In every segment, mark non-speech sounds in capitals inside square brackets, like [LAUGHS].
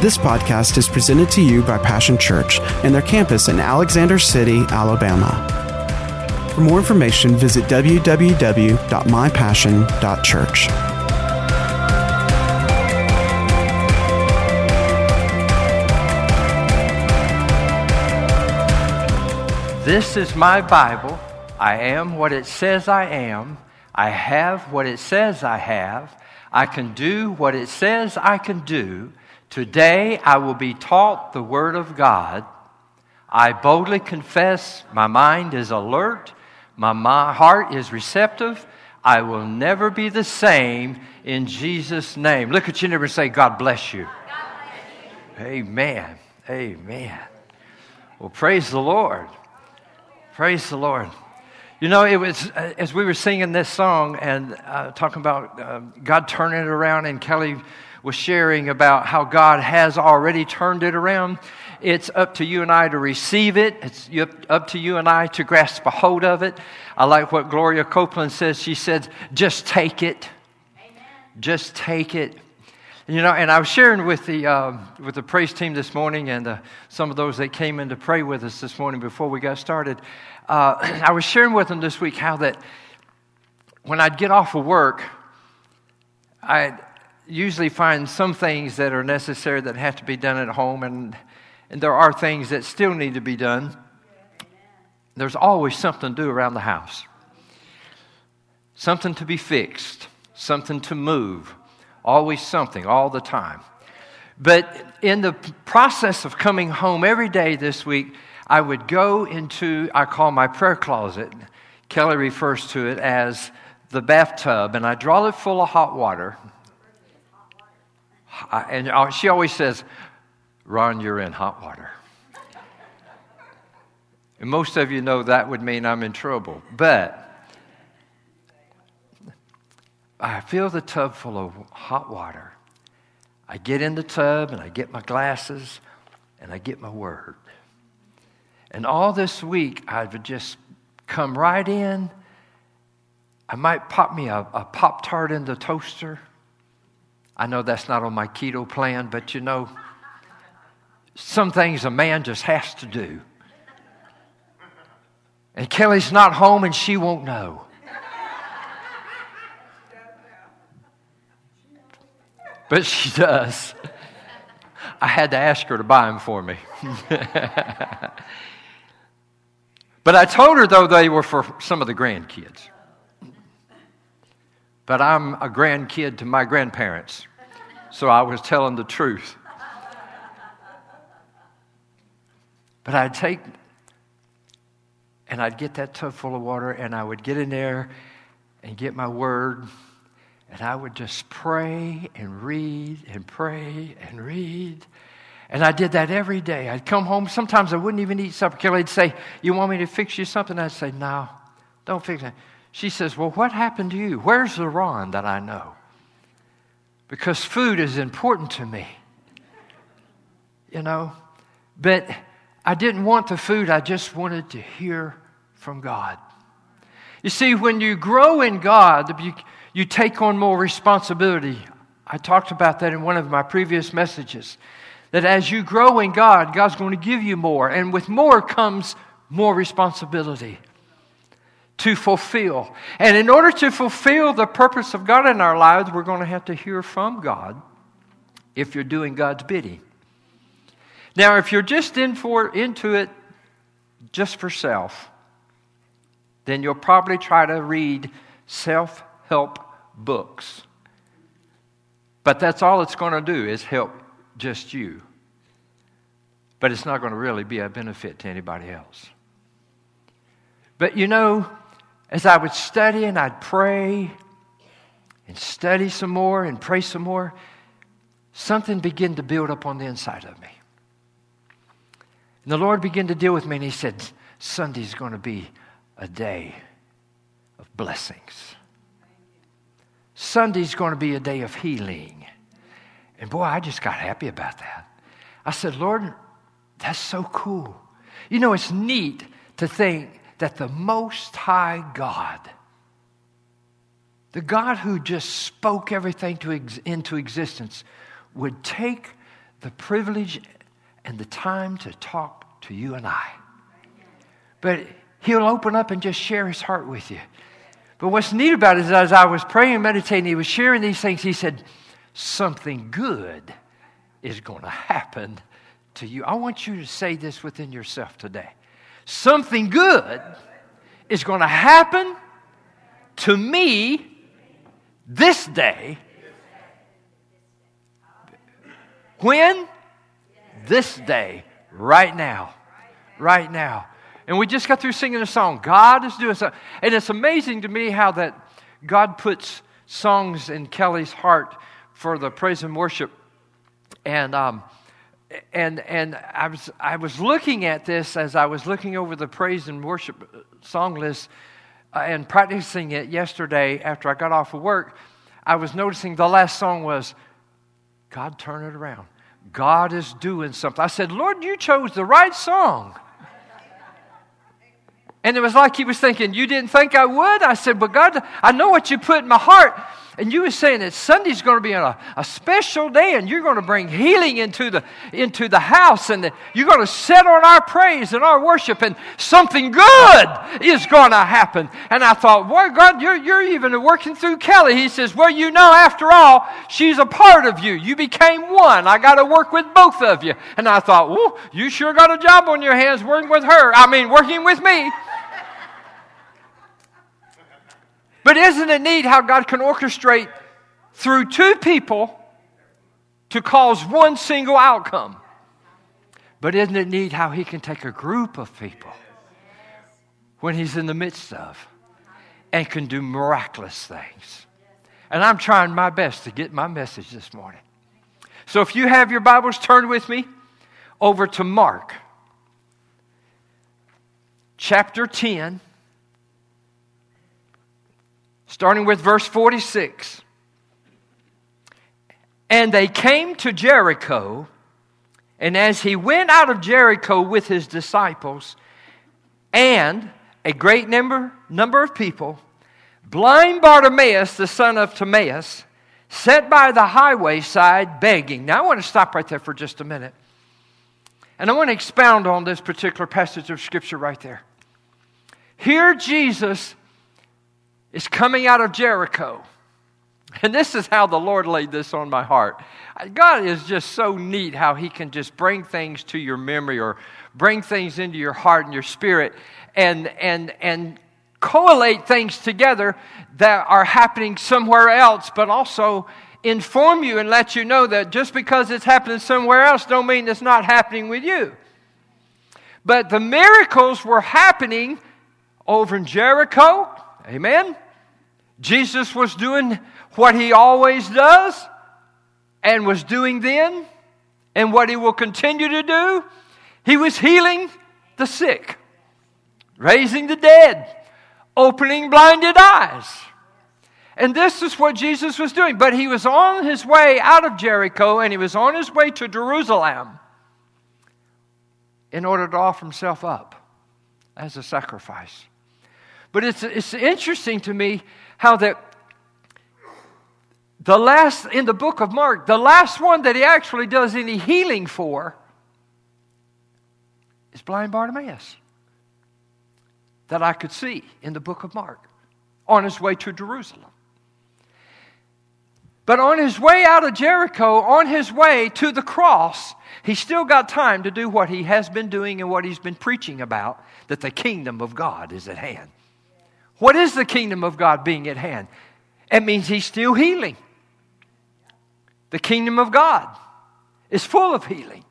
This podcast is presented to you by Passion Church and their campus in Alexander City, Alabama. For more information, visit www.mypassion.church. This is my Bible. I am what it says I am. I have what it says I have. I can do what it says I can do. Today I will be taught the Word of God. I boldly confess my mind is alert, my, my heart is receptive. I will never be the same in Jesus' name. Look at your neighbor and say, God bless you. God bless you. Amen. Amen. Well, praise the Lord. Praise the Lord. You know, it was uh, as we were singing this song and uh, talking about uh, God turning it around, and Kelly was sharing about how God has already turned it around. It's up to you and I to receive it. It's up to you and I to grasp a hold of it. I like what Gloria Copeland says. She said, just take it. Amen. Just take it. You know, and I was sharing with the, uh, with the praise team this morning and uh, some of those that came in to pray with us this morning before we got started. Uh, [CLEARS THROAT] I was sharing with them this week how that when I'd get off of work, I'd usually find some things that are necessary that have to be done at home, and, and there are things that still need to be done. There's always something to do around the house something to be fixed, something to move, always something, all the time. But in the process of coming home every day this week, I would go into, I call my prayer closet. Kelly refers to it as the bathtub, and I draw it full of hot water and uh, she always says, Ron, you're in hot water. And most of you know that would mean I'm in trouble. But I fill the tub full of hot water. I get in the tub and I get my glasses and I get my word. And all this week, I would just come right in. I might pop me a, a Pop Tart in the toaster. I know that's not on my keto plan, but you know, some things a man just has to do. And Kelly's not home and she won't know. But she does. I had to ask her to buy them for me. [LAUGHS] but I told her, though, they were for some of the grandkids. But I'm a grandkid to my grandparents. So I was telling the truth. But I'd take and I'd get that tub full of water and I would get in there and get my word and I would just pray and read and pray and read. And I did that every day. I'd come home. Sometimes I wouldn't even eat supper. Kelly'd say, You want me to fix you something? I'd say, No, don't fix it. She says, Well, what happened to you? Where's the Ron that I know? because food is important to me. You know? But I didn't want the food, I just wanted to hear from God. You see, when you grow in God, you, you take on more responsibility. I talked about that in one of my previous messages. That as you grow in God, God's going to give you more. And with more comes more responsibility to fulfill. And in order to fulfill the purpose of God in our lives, we're going to have to hear from God if you're doing God's bidding. Now, if you're just in for, into it just for self, then you'll probably try to read self help books. But that's all it's going to do is help just you. But it's not going to really be a benefit to anybody else. But you know, as I would study and I'd pray and study some more and pray some more, something began to build up on the inside of me. And the Lord began to deal with me, and He said, Sunday's going to be a day of blessings. Sunday's going to be a day of healing. And boy, I just got happy about that. I said, Lord, that's so cool. You know, it's neat to think that the Most High God, the God who just spoke everything to ex- into existence, would take the privilege and the time to talk to you and I. But He'll open up and just share His heart with you. But what's neat about it is as I was praying and meditating, He was sharing these things. He said, Something good is going to happen to you. I want you to say this within yourself today. Something good is going to happen to me this day. When? This day, right now. Right now. And we just got through singing a song. God is doing something. And it's amazing to me how that God puts songs in Kelly's heart for the praise and worship. And um, and and I was I was looking at this as I was looking over the praise and worship song list uh, and practicing it yesterday after I got off of work. I was noticing the last song was God turn it around. God is doing something. I said, Lord, you chose the right song. And it was like he was thinking, You didn't think I would? I said, But God, I know what you put in my heart. And you were saying that Sunday's going to be a, a special day and you're going to bring healing into the, into the house and you're going to set on our praise and our worship and something good is going to happen. And I thought, boy, God, you're, you're even working through Kelly. He says, well, you know, after all, she's a part of you. You became one. I got to work with both of you. And I thought, well, you sure got a job on your hands working with her. I mean, working with me. But isn't it neat how God can orchestrate through two people to cause one single outcome? But isn't it neat how He can take a group of people when He's in the midst of and can do miraculous things? And I'm trying my best to get my message this morning. So if you have your Bibles, turn with me over to Mark chapter 10 starting with verse 46. And they came to Jericho, and as he went out of Jericho with his disciples and a great number, number of people, blind Bartimaeus, the son of Timaeus, sat by the highway side begging. Now, I want to stop right there for just a minute. And I want to expound on this particular passage of Scripture right there. Here, Jesus is coming out of Jericho. And this is how the Lord laid this on my heart. God is just so neat how He can just bring things to your memory or bring things into your heart and your spirit and, and, and correlate things together that are happening somewhere else, but also inform you and let you know that just because it's happening somewhere else don't mean it's not happening with you. But the miracles were happening over in Jericho, Amen? Jesus was doing what he always does and was doing then and what he will continue to do. He was healing the sick, raising the dead, opening blinded eyes. And this is what Jesus was doing. But he was on his way out of Jericho and he was on his way to Jerusalem in order to offer himself up as a sacrifice. But it's, it's interesting to me how that the last, in the book of Mark, the last one that he actually does any healing for is blind Bartimaeus that I could see in the book of Mark on his way to Jerusalem. But on his way out of Jericho, on his way to the cross, he still got time to do what he has been doing and what he's been preaching about that the kingdom of God is at hand. What is the kingdom of God being at hand? It means He's still healing. The kingdom of God is full of healing.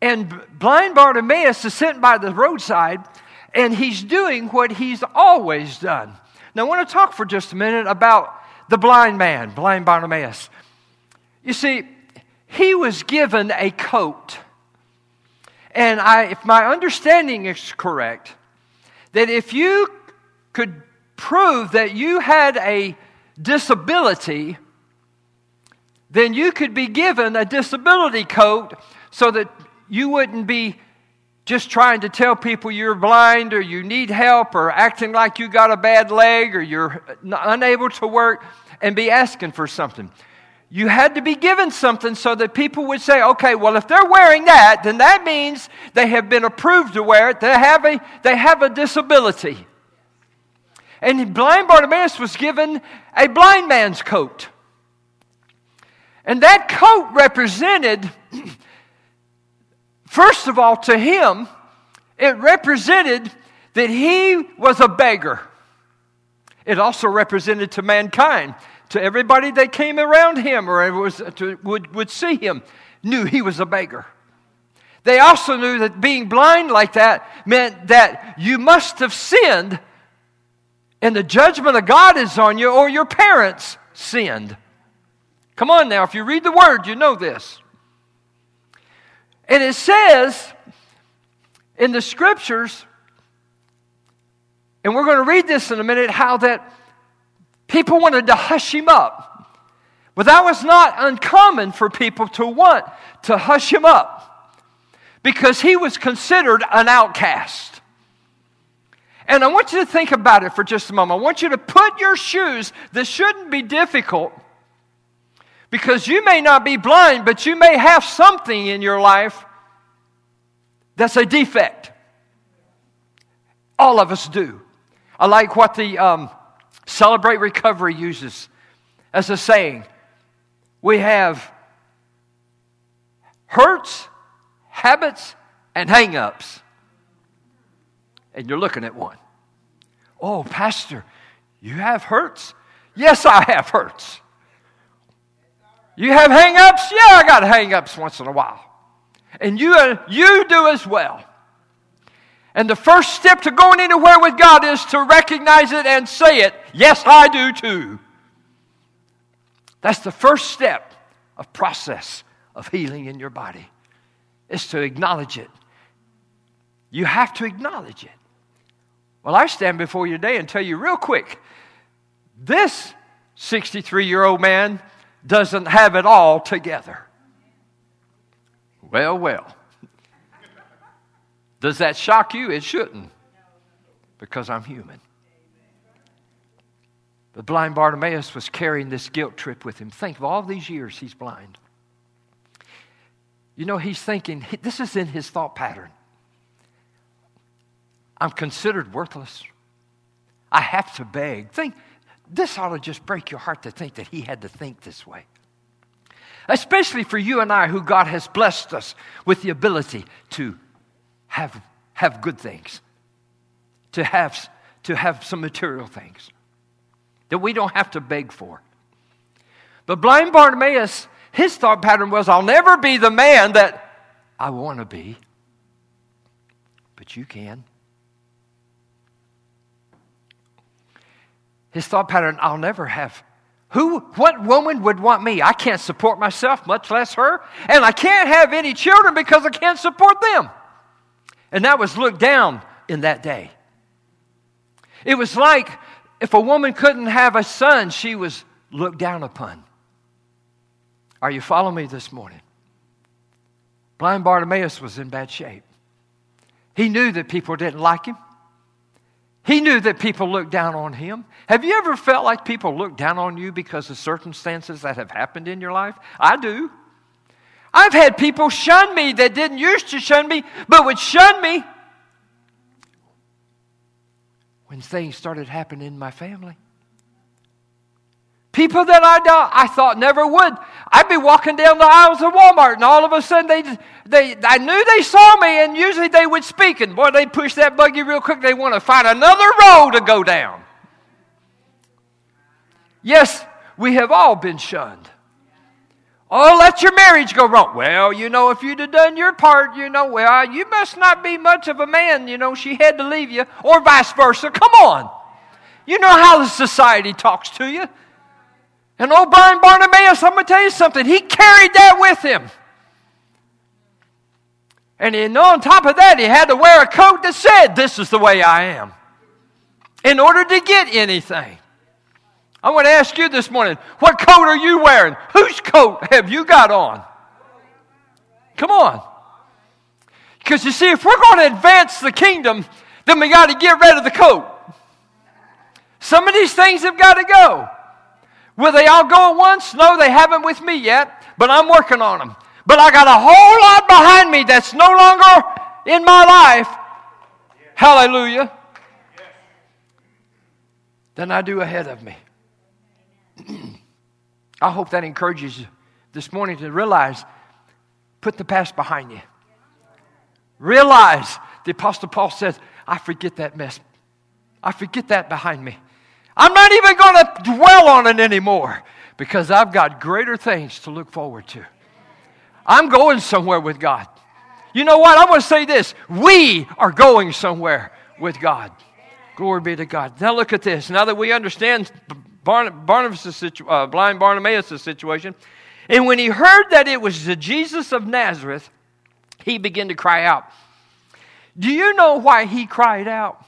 And blind Bartimaeus is sitting by the roadside and he's doing what he's always done. Now, I want to talk for just a minute about the blind man, blind Bartimaeus. You see, he was given a coat. And I, if my understanding is correct, that if you could prove that you had a disability, then you could be given a disability coat so that you wouldn't be just trying to tell people you're blind or you need help or acting like you got a bad leg or you're unable to work and be asking for something. you had to be given something so that people would say, okay, well, if they're wearing that, then that means they have been approved to wear it. They have a, they have a disability. And blind Bartimaeus was given a blind man's coat. And that coat represented, [CLEARS THROAT] first of all, to him, it represented that he was a beggar. It also represented to mankind to everybody that came around him or was, to, would, would see him, knew he was a beggar. They also knew that being blind like that meant that you must have sinned and the judgment of God is on you, or your parents sinned. Come on now, if you read the word, you know this. And it says in the scriptures, and we're going to read this in a minute, how that People wanted to hush him up. But that was not uncommon for people to want to hush him up because he was considered an outcast. And I want you to think about it for just a moment. I want you to put your shoes, this shouldn't be difficult because you may not be blind, but you may have something in your life that's a defect. All of us do. I like what the um, Celebrate Recovery uses as a saying. We have hurts, habits, and hang ups. And you're looking at one. Oh, Pastor, you have hurts? Yes, I have hurts. You have hang ups? Yeah, I got hang ups once in a while. And you, uh, you do as well. And the first step to going anywhere with God is to recognize it and say it. Yes, I do too. That's the first step of process of healing in your body is to acknowledge it. You have to acknowledge it. Well, I stand before you today and tell you real quick this 63 year old man doesn't have it all together. Well, well. Does that shock you? It shouldn't, because I'm human. But blind Bartimaeus was carrying this guilt trip with him. Think of all these years he's blind. You know, he's thinking, this is in his thought pattern. I'm considered worthless. I have to beg. Think, this ought to just break your heart to think that he had to think this way. Especially for you and I, who God has blessed us with the ability to have, have good things, to have, to have some material things that we don't have to beg for. But blind Bartimaeus, his thought pattern was, I'll never be the man that I want to be. But you can. His thought pattern, I'll never have. Who, what woman would want me? I can't support myself, much less her. And I can't have any children because I can't support them. And that was looked down in that day. It was like if a woman couldn't have a son, she was looked down upon. Are you following me this morning? Blind Bartimaeus was in bad shape. He knew that people didn't like him. He knew that people looked down on him. Have you ever felt like people look down on you because of circumstances that have happened in your life? I do. I've had people shun me that didn't used to shun me, but would shun me when things started happening in my family. People that I, I thought never would. I'd be walking down the aisles of Walmart, and all of a sudden they, they, I knew they saw me, and usually they would speak, and boy, they push that buggy real quick. They want to find another road to go down. Yes, we have all been shunned. Oh, let your marriage go wrong. Well, you know, if you'd have done your part, you know, well, you must not be much of a man. You know, she had to leave you, or vice versa. Come on. You know how the society talks to you. And old blind Bartimaeus, I'm going to tell you something. He carried that with him. And he, on top of that, he had to wear a coat that said, This is the way I am, in order to get anything. I want to ask you this morning what coat are you wearing? Whose coat have you got on? Come on. Because you see, if we're going to advance the kingdom, then we got to get rid of the coat. Some of these things have got to go. Will they all go at once? No, they haven't with me yet, but I'm working on them. But I got a whole lot behind me that's no longer in my life. Hallelujah. Than I do ahead of me. [CLEARS THROAT] I hope that encourages you this morning to realize put the past behind you. Realize the Apostle Paul says, I forget that mess. I forget that behind me. I'm not even going to dwell on it anymore because I've got greater things to look forward to. I'm going somewhere with God. You know what? I want to say this. We are going somewhere with God. Glory be to God. Now look at this. Now that we understand Barnabas' situ- uh, blind Barnabas' situation, and when he heard that it was the Jesus of Nazareth, he began to cry out. Do you know why he cried out?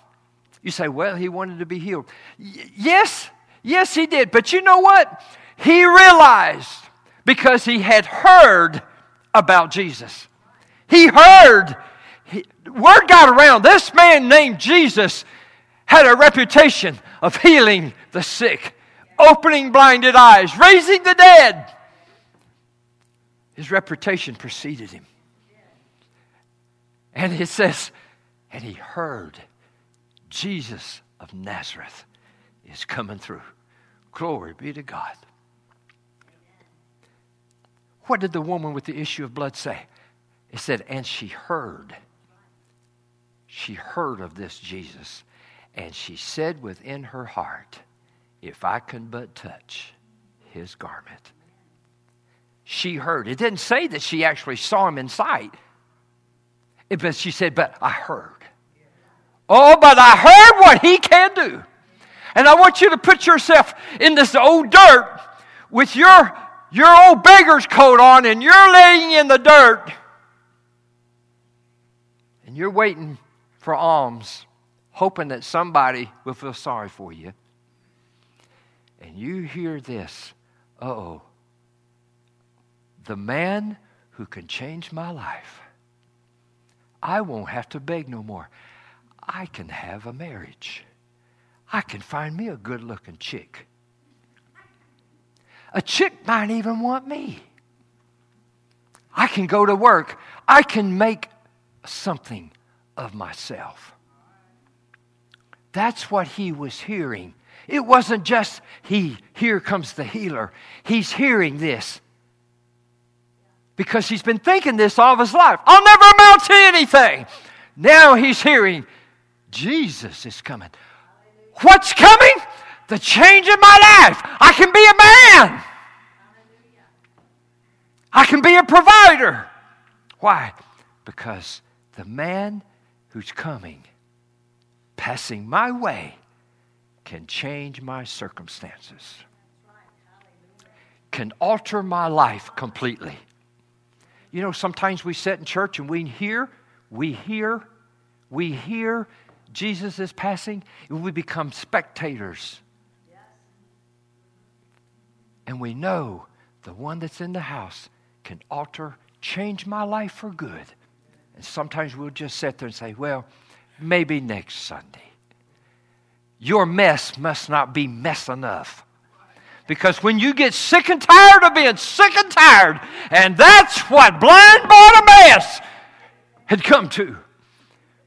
You say, well, he wanted to be healed. Y- yes, yes, he did. But you know what? He realized because he had heard about Jesus. He heard, he, word got around. This man named Jesus had a reputation of healing the sick, opening blinded eyes, raising the dead. His reputation preceded him. And it says, and he heard Jesus of Nazareth is coming through. Glory be to God. What did the woman with the issue of blood say? It said, and she heard. She heard of this Jesus. And she said within her heart, if I can but touch his garment. She heard. It didn't say that she actually saw him in sight. But she said, but I heard. Oh, but I heard what he can do. And I want you to put yourself in this old dirt with your, your old beggar's coat on and you're laying in the dirt and you're waiting for alms, hoping that somebody will feel sorry for you. And you hear this oh, the man who can change my life, I won't have to beg no more. I can have a marriage. I can find me a good looking chick. A chick might even want me. I can go to work. I can make something of myself. That's what he was hearing. It wasn't just he, here comes the healer. He's hearing this because he's been thinking this all of his life. I'll never amount to anything. Now he's hearing Jesus is coming. What's coming? The change in my life. I can be a man. I can be a provider. Why? Because the man who's coming, passing my way, can change my circumstances, can alter my life completely. You know, sometimes we sit in church and we hear, we hear, we hear Jesus is passing, we become spectators. And we know the one that's in the house can alter, change my life for good. And sometimes we'll just sit there and say, well, maybe next Sunday. Your mess must not be mess enough. Because when you get sick and tired of being sick and tired, and that's what blind Bartimaeus had come to.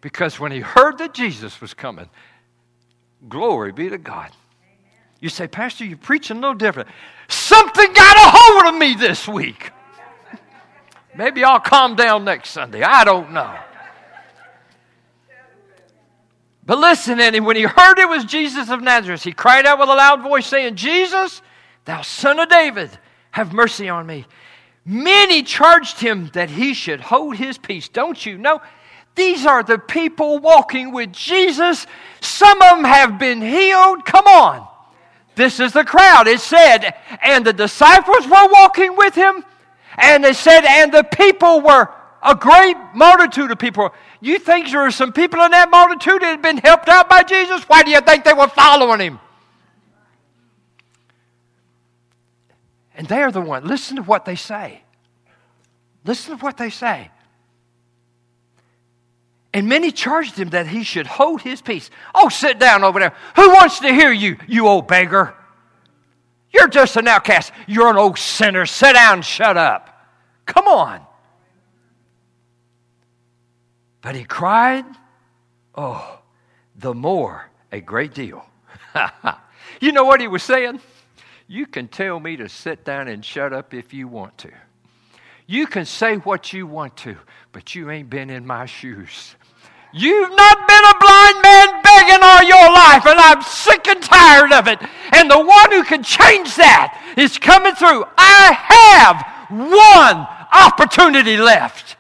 Because when he heard that Jesus was coming, glory be to God. You say, Pastor, you're preaching no different. Something got a hold of me this week. Maybe I'll calm down next Sunday. I don't know. But listen, and when he heard it was Jesus of Nazareth, he cried out with a loud voice, saying, Jesus, thou son of David, have mercy on me. Many charged him that he should hold his peace. Don't you know? These are the people walking with Jesus. Some of them have been healed. Come on. This is the crowd. It said, and the disciples were walking with him. And it said, and the people were a great multitude of people. You think there were some people in that multitude that had been helped out by Jesus? Why do you think they were following him? And they're the one. Listen to what they say. Listen to what they say. And many charged him that he should hold his peace. Oh, sit down over there. Who wants to hear you, you old beggar? You're just an outcast. You're an old sinner. Sit down, shut up. Come on. But he cried, oh, the more a great deal. [LAUGHS] you know what he was saying? You can tell me to sit down and shut up if you want to. You can say what you want to, but you ain't been in my shoes. You've not been a blind man begging all your life, and I'm sick and tired of it. And the one who can change that is coming through. I have one opportunity left.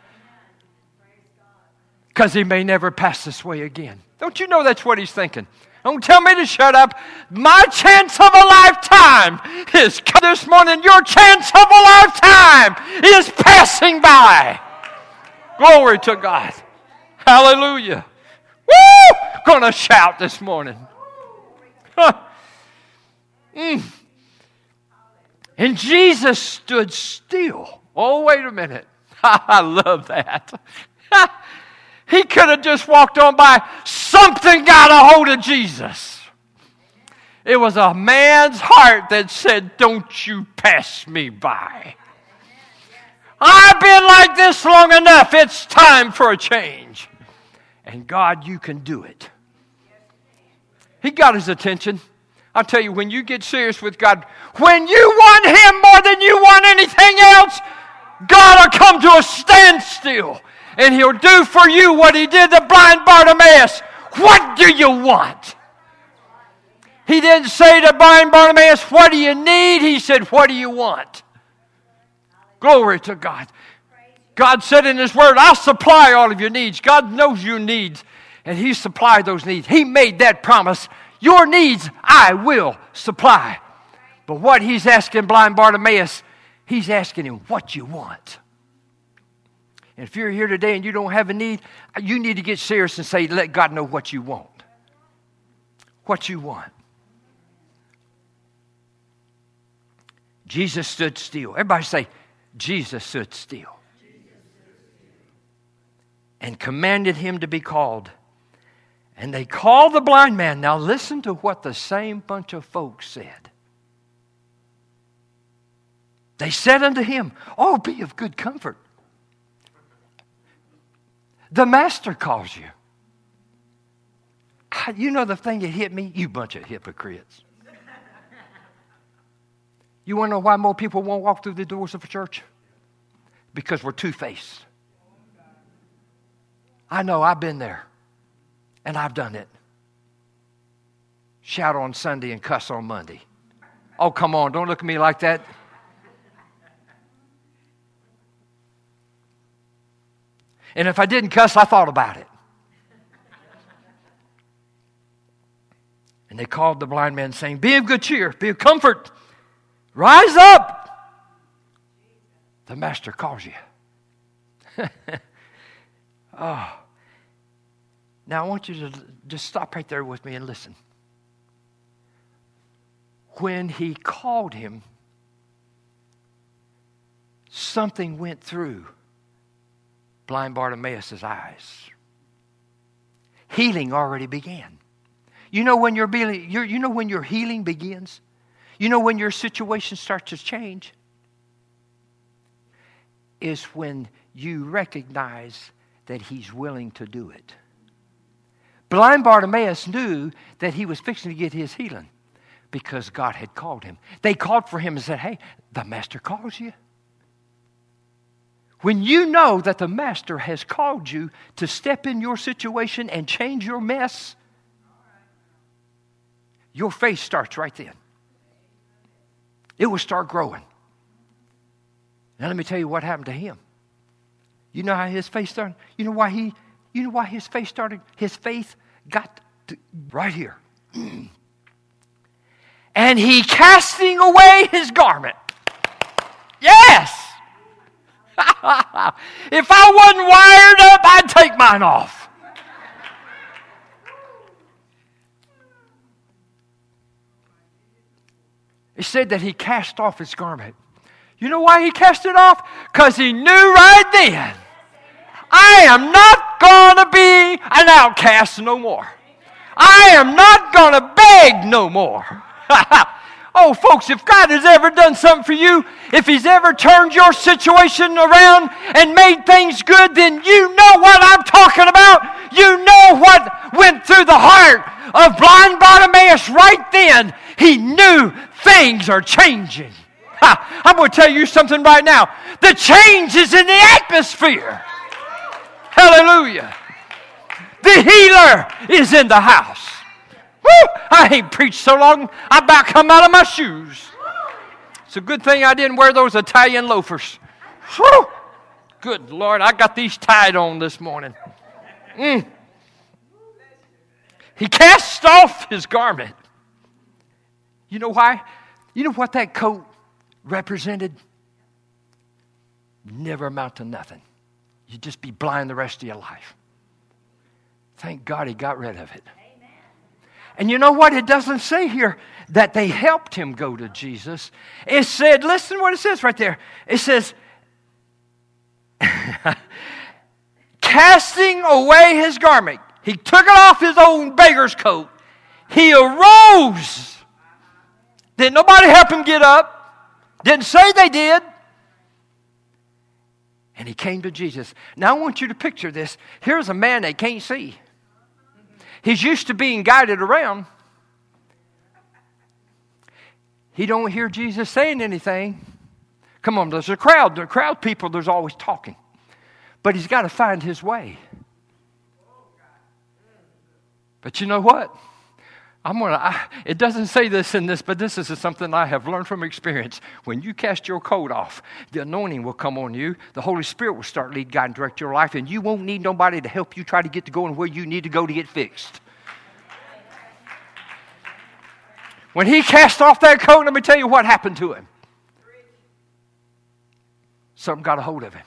Because he may never pass this way again. Don't you know that's what he's thinking? Don't tell me to shut up. My chance of a lifetime is this morning. Your chance of a lifetime is passing by. Glory to God. Hallelujah. Woo! Gonna shout this morning. Huh. Mm. And Jesus stood still. Oh, wait a minute. [LAUGHS] I love that. [LAUGHS] he could have just walked on by. Something got a hold of Jesus. It was a man's heart that said, Don't you pass me by. I've been like this long enough. It's time for a change. And God, you can do it. He got his attention. I'll tell you, when you get serious with God, when you want Him more than you want anything else, God will come to a standstill and He'll do for you what He did to blind Bartimaeus. What do you want? He didn't say to blind Bartimaeus, What do you need? He said, What do you want? Glory to God. God said in His Word, I'll supply all of your needs. God knows your needs, and He supplied those needs. He made that promise. Your needs I will supply. But what He's asking blind Bartimaeus, He's asking him, What you want? And if you're here today and you don't have a need, you need to get serious and say, Let God know what you want. What you want. Jesus stood still. Everybody say, Jesus stood still and commanded him to be called. And they called the blind man. Now, listen to what the same bunch of folks said. They said unto him, Oh, be of good comfort. The master calls you. You know the thing that hit me? You bunch of hypocrites. You want to know why more people won't walk through the doors of a church? Because we're two faced. I know I've been there and I've done it. Shout on Sunday and cuss on Monday. Oh, come on, don't look at me like that. And if I didn't cuss, I thought about it. And they called the blind man, saying, Be of good cheer, be of comfort, rise up. The master calls you. [LAUGHS] oh. Now, I want you to just stop right there with me and listen. When he called him, something went through blind Bartimaeus' eyes. Healing already began. You know when your you know when your healing begins? You know when your situation starts to change? Is when you recognize that he's willing to do it. Blind Bartimaeus knew that he was fixing to get his healing because God had called him. They called for him and said, Hey, the master calls you. When you know that the master has called you to step in your situation and change your mess, your faith starts right then. It will start growing. Now let me tell you what happened to him. You know how his face started? You know why he you know why his face started? His faith got to, right here. [CLEARS THROAT] and he casting away his garment. Yes. [LAUGHS] if I wasn't wired up, I'd take mine off. He said that he cast off his garment. You know why he cast it off? Because he knew right then I am not going to be an outcast no more. I am not going to beg no more. [LAUGHS] Oh, folks, if God has ever done something for you, if He's ever turned your situation around and made things good, then you know what I'm talking about. You know what went through the heart of blind Bartimaeus right then. He knew things are changing. Ha, I'm going to tell you something right now. The change is in the atmosphere. Hallelujah. The healer is in the house. Woo! I ain't preached so long, I about come out of my shoes. It's a good thing I didn't wear those Italian loafers. Woo! Good Lord, I got these tied on this morning. Mm. He cast off his garment. You know why? You know what that coat represented? Never amount to nothing. You'd just be blind the rest of your life. Thank God he got rid of it. Amen. And you know what? It doesn't say here that they helped him go to Jesus. It said, listen what it says right there. It says, [LAUGHS] casting away his garment. He took it off his own beggar's coat. He arose. Didn't nobody help him get up. Didn't say they did. And he came to Jesus. Now I want you to picture this. Here's a man they can't see. He's used to being guided around. He don't hear Jesus saying anything. Come on, there's a crowd. The crowd people, there's always talking. But he's got to find his way. But you know what? I'm gonna. I, it doesn't say this in this, but this is something I have learned from experience. When you cast your coat off, the anointing will come on you. The Holy Spirit will start lead, guide, and direct your life, and you won't need nobody to help you try to get to going where you need to go to get fixed. When he cast off that coat, let me tell you what happened to him. Something got a hold of him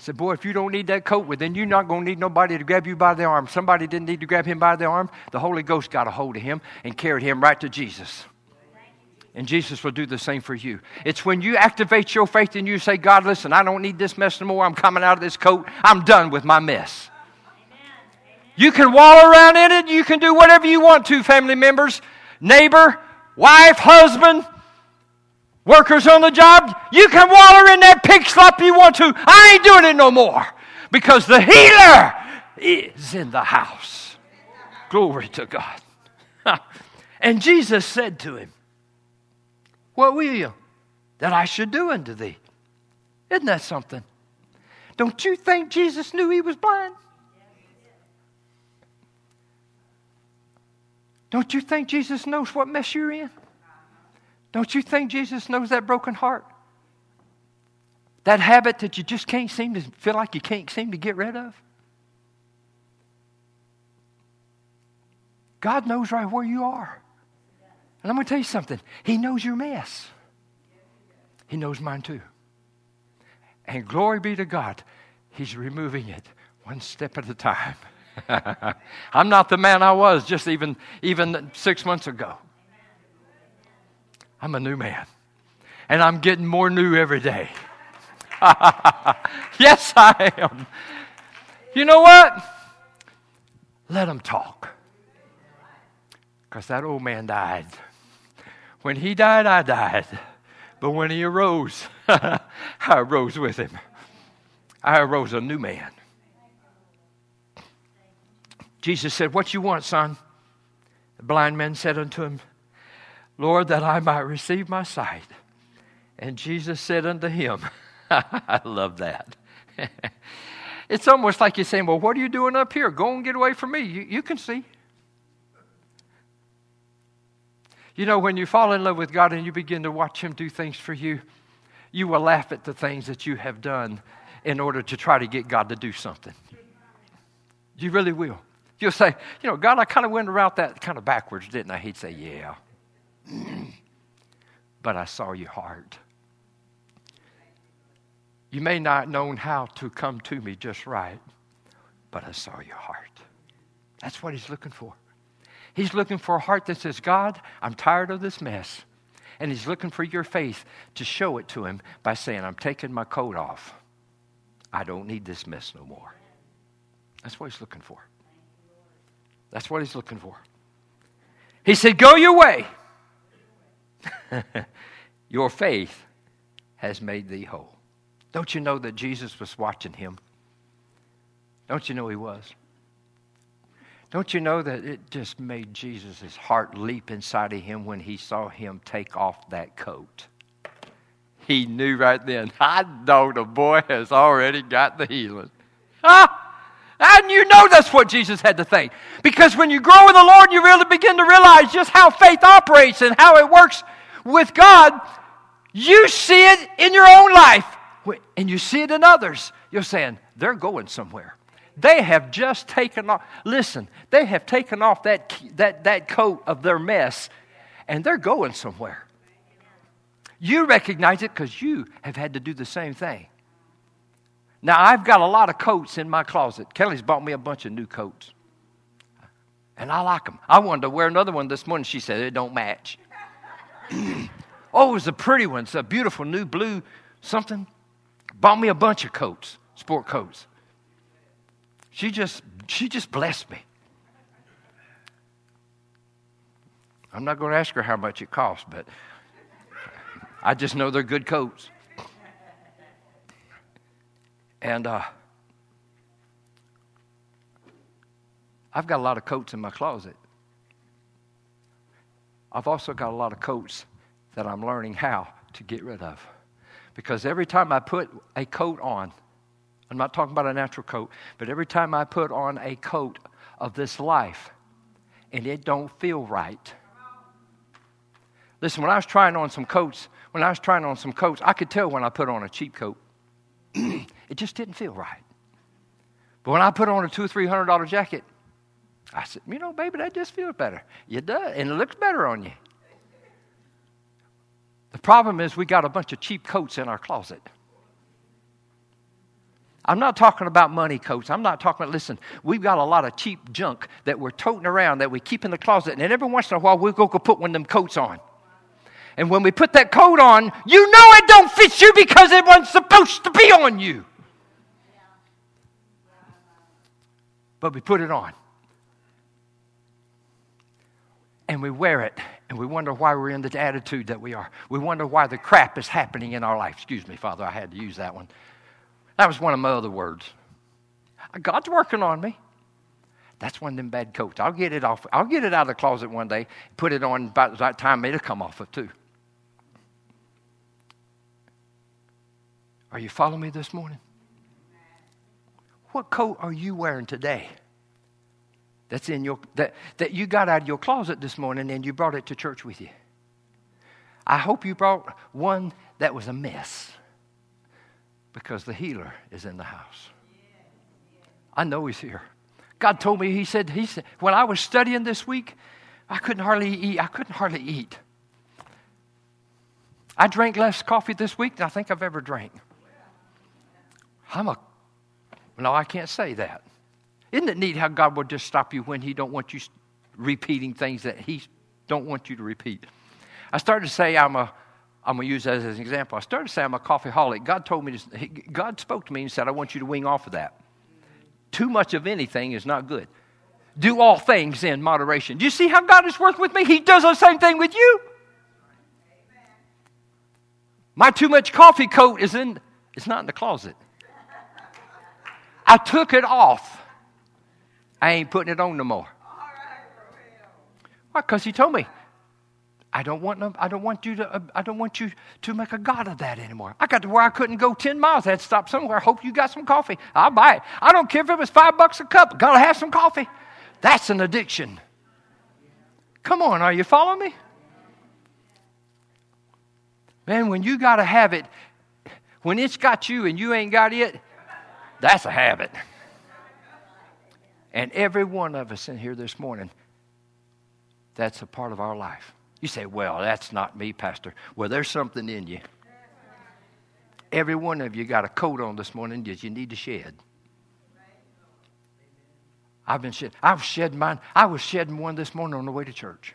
said, Boy, if you don't need that coat, well, then you're not going to need nobody to grab you by the arm. Somebody didn't need to grab him by the arm. The Holy Ghost got a hold of him and carried him right to Jesus. And Jesus will do the same for you. It's when you activate your faith and you say, God, listen, I don't need this mess no more. I'm coming out of this coat. I'm done with my mess. You can wallow around in it. You can do whatever you want to, family members, neighbor, wife, husband Workers on the job, you can water in that pig slop you want to. I ain't doing it no more because the healer is in the house. Glory to God. [LAUGHS] and Jesus said to him, What will you that I should do unto thee? Isn't that something? Don't you think Jesus knew he was blind? Don't you think Jesus knows what mess you're in? Don't you think Jesus knows that broken heart? That habit that you just can't seem to feel like you can't seem to get rid of? God knows right where you are. And I'm going to tell you something. He knows your mess. He knows mine too. And glory be to God, He's removing it one step at a time. [LAUGHS] I'm not the man I was just even, even six months ago. I'm a new man. And I'm getting more new every day. [LAUGHS] yes, I am. You know what? Let them talk. Because that old man died. When he died, I died. But when he arose, [LAUGHS] I arose with him. I arose a new man. Jesus said, What you want, son? The blind man said unto him, Lord, that I might receive my sight. And Jesus said unto him, [LAUGHS] I love that. [LAUGHS] it's almost like you're saying, Well, what are you doing up here? Go and get away from me. You, you can see. You know, when you fall in love with God and you begin to watch Him do things for you, you will laugh at the things that you have done in order to try to get God to do something. You really will. You'll say, You know, God, I kind of went around that kind of backwards, didn't I? He'd say, Yeah. [CLEARS THROAT] but I saw your heart. You may not known how to come to me just right, but I saw your heart. That's what he's looking for. He's looking for a heart that says, God, I'm tired of this mess. And he's looking for your faith to show it to him by saying, I'm taking my coat off. I don't need this mess no more. That's what he's looking for. That's what he's looking for. He said, Go your way. [LAUGHS] Your faith has made thee whole. Don't you know that Jesus was watching him? Don't you know he was? Don't you know that it just made Jesus' heart leap inside of him when he saw him take off that coat? He knew right then, I know the boy has already got the healing. [LAUGHS] Ah! And you know that's what Jesus had to think. Because when you grow in the Lord, you really begin to realize just how faith operates and how it works with God. You see it in your own life and you see it in others. You're saying, they're going somewhere. They have just taken off, listen, they have taken off that, that, that coat of their mess and they're going somewhere. You recognize it because you have had to do the same thing. Now, I've got a lot of coats in my closet. Kelly's bought me a bunch of new coats. And I like them. I wanted to wear another one this morning. She said it don't match. [CLEARS THROAT] oh, it was a pretty one. It's a beautiful new blue something. Bought me a bunch of coats, sport coats. She just she just blessed me. I'm not going to ask her how much it costs, but I just know they're good coats. And uh, I've got a lot of coats in my closet. I've also got a lot of coats that I'm learning how to get rid of. Because every time I put a coat on, I'm not talking about a natural coat, but every time I put on a coat of this life and it don't feel right. Listen, when I was trying on some coats, when I was trying on some coats, I could tell when I put on a cheap coat. [CLEARS THROAT] It just didn't feel right. But when I put on a two three hundred dollar jacket, I said, you know, baby, that just feels better. It does, and it looks better on you. The problem is we got a bunch of cheap coats in our closet. I'm not talking about money coats. I'm not talking about, listen, we've got a lot of cheap junk that we're toting around that we keep in the closet, and every once in a while we'll go put one of them coats on. And when we put that coat on, you know it don't fit you because it wasn't supposed to be on you. But we put it on. And we wear it, and we wonder why we're in the attitude that we are. We wonder why the crap is happening in our life. Excuse me, Father, I had to use that one. That was one of my other words. God's working on me. That's one of them bad coats. I'll get it off. I'll get it out of the closet one day, put it on about the time it'll come off of too. Are you following me this morning? What coat are you wearing today? That's in your that, that you got out of your closet this morning and you brought it to church with you. I hope you brought one that was a mess. Because the healer is in the house. I know he's here. God told me, he said, he said, when I was studying this week, I couldn't hardly eat. I couldn't hardly eat. I drank less coffee this week than I think I've ever drank. I'm a no, I can't say that. Isn't it neat how God will just stop you when He don't want you repeating things that He don't want you to repeat? I started to say I'm a. I'm going to use that as an example. I started to say I'm a coffeeholic. God told me, to, God spoke to me and said, I want you to wing off of that. Too much of anything is not good. Do all things in moderation. Do you see how God is working with me? He does the same thing with you. My too much coffee coat is in, it's not in the closet. I took it off. I ain't putting it on no more. Why? Because he told me, I don't want no, I don't want you to uh, I don't want you to make a god of that anymore. I got to where I couldn't go ten miles. I had to stop somewhere. I hope you got some coffee. I'll buy it. I don't care if it was five bucks a cup. Gotta have some coffee. That's an addiction. Come on, are you following me? Man, when you gotta have it, when it's got you and you ain't got it, that's a habit. And every one of us in here this morning, that's a part of our life. You say, well, that's not me, Pastor. Well, there's something in you. Every one of you got a coat on this morning that you need to shed. I've been shed. I was shedding mine. I was shedding one this morning on the way to church.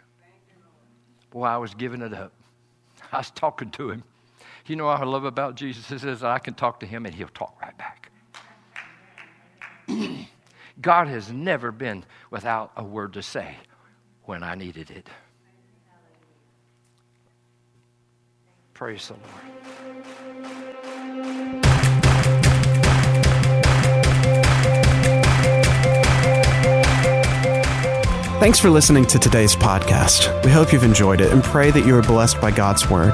Boy, I was giving it up. [LAUGHS] I was talking to him. You know what I love about Jesus is I can talk to him and he'll talk right back. [CLEARS THROAT] God has never been without a word to say when I needed it. Praise the Lord. Thanks for listening to today's podcast. We hope you've enjoyed it and pray that you are blessed by God's Word.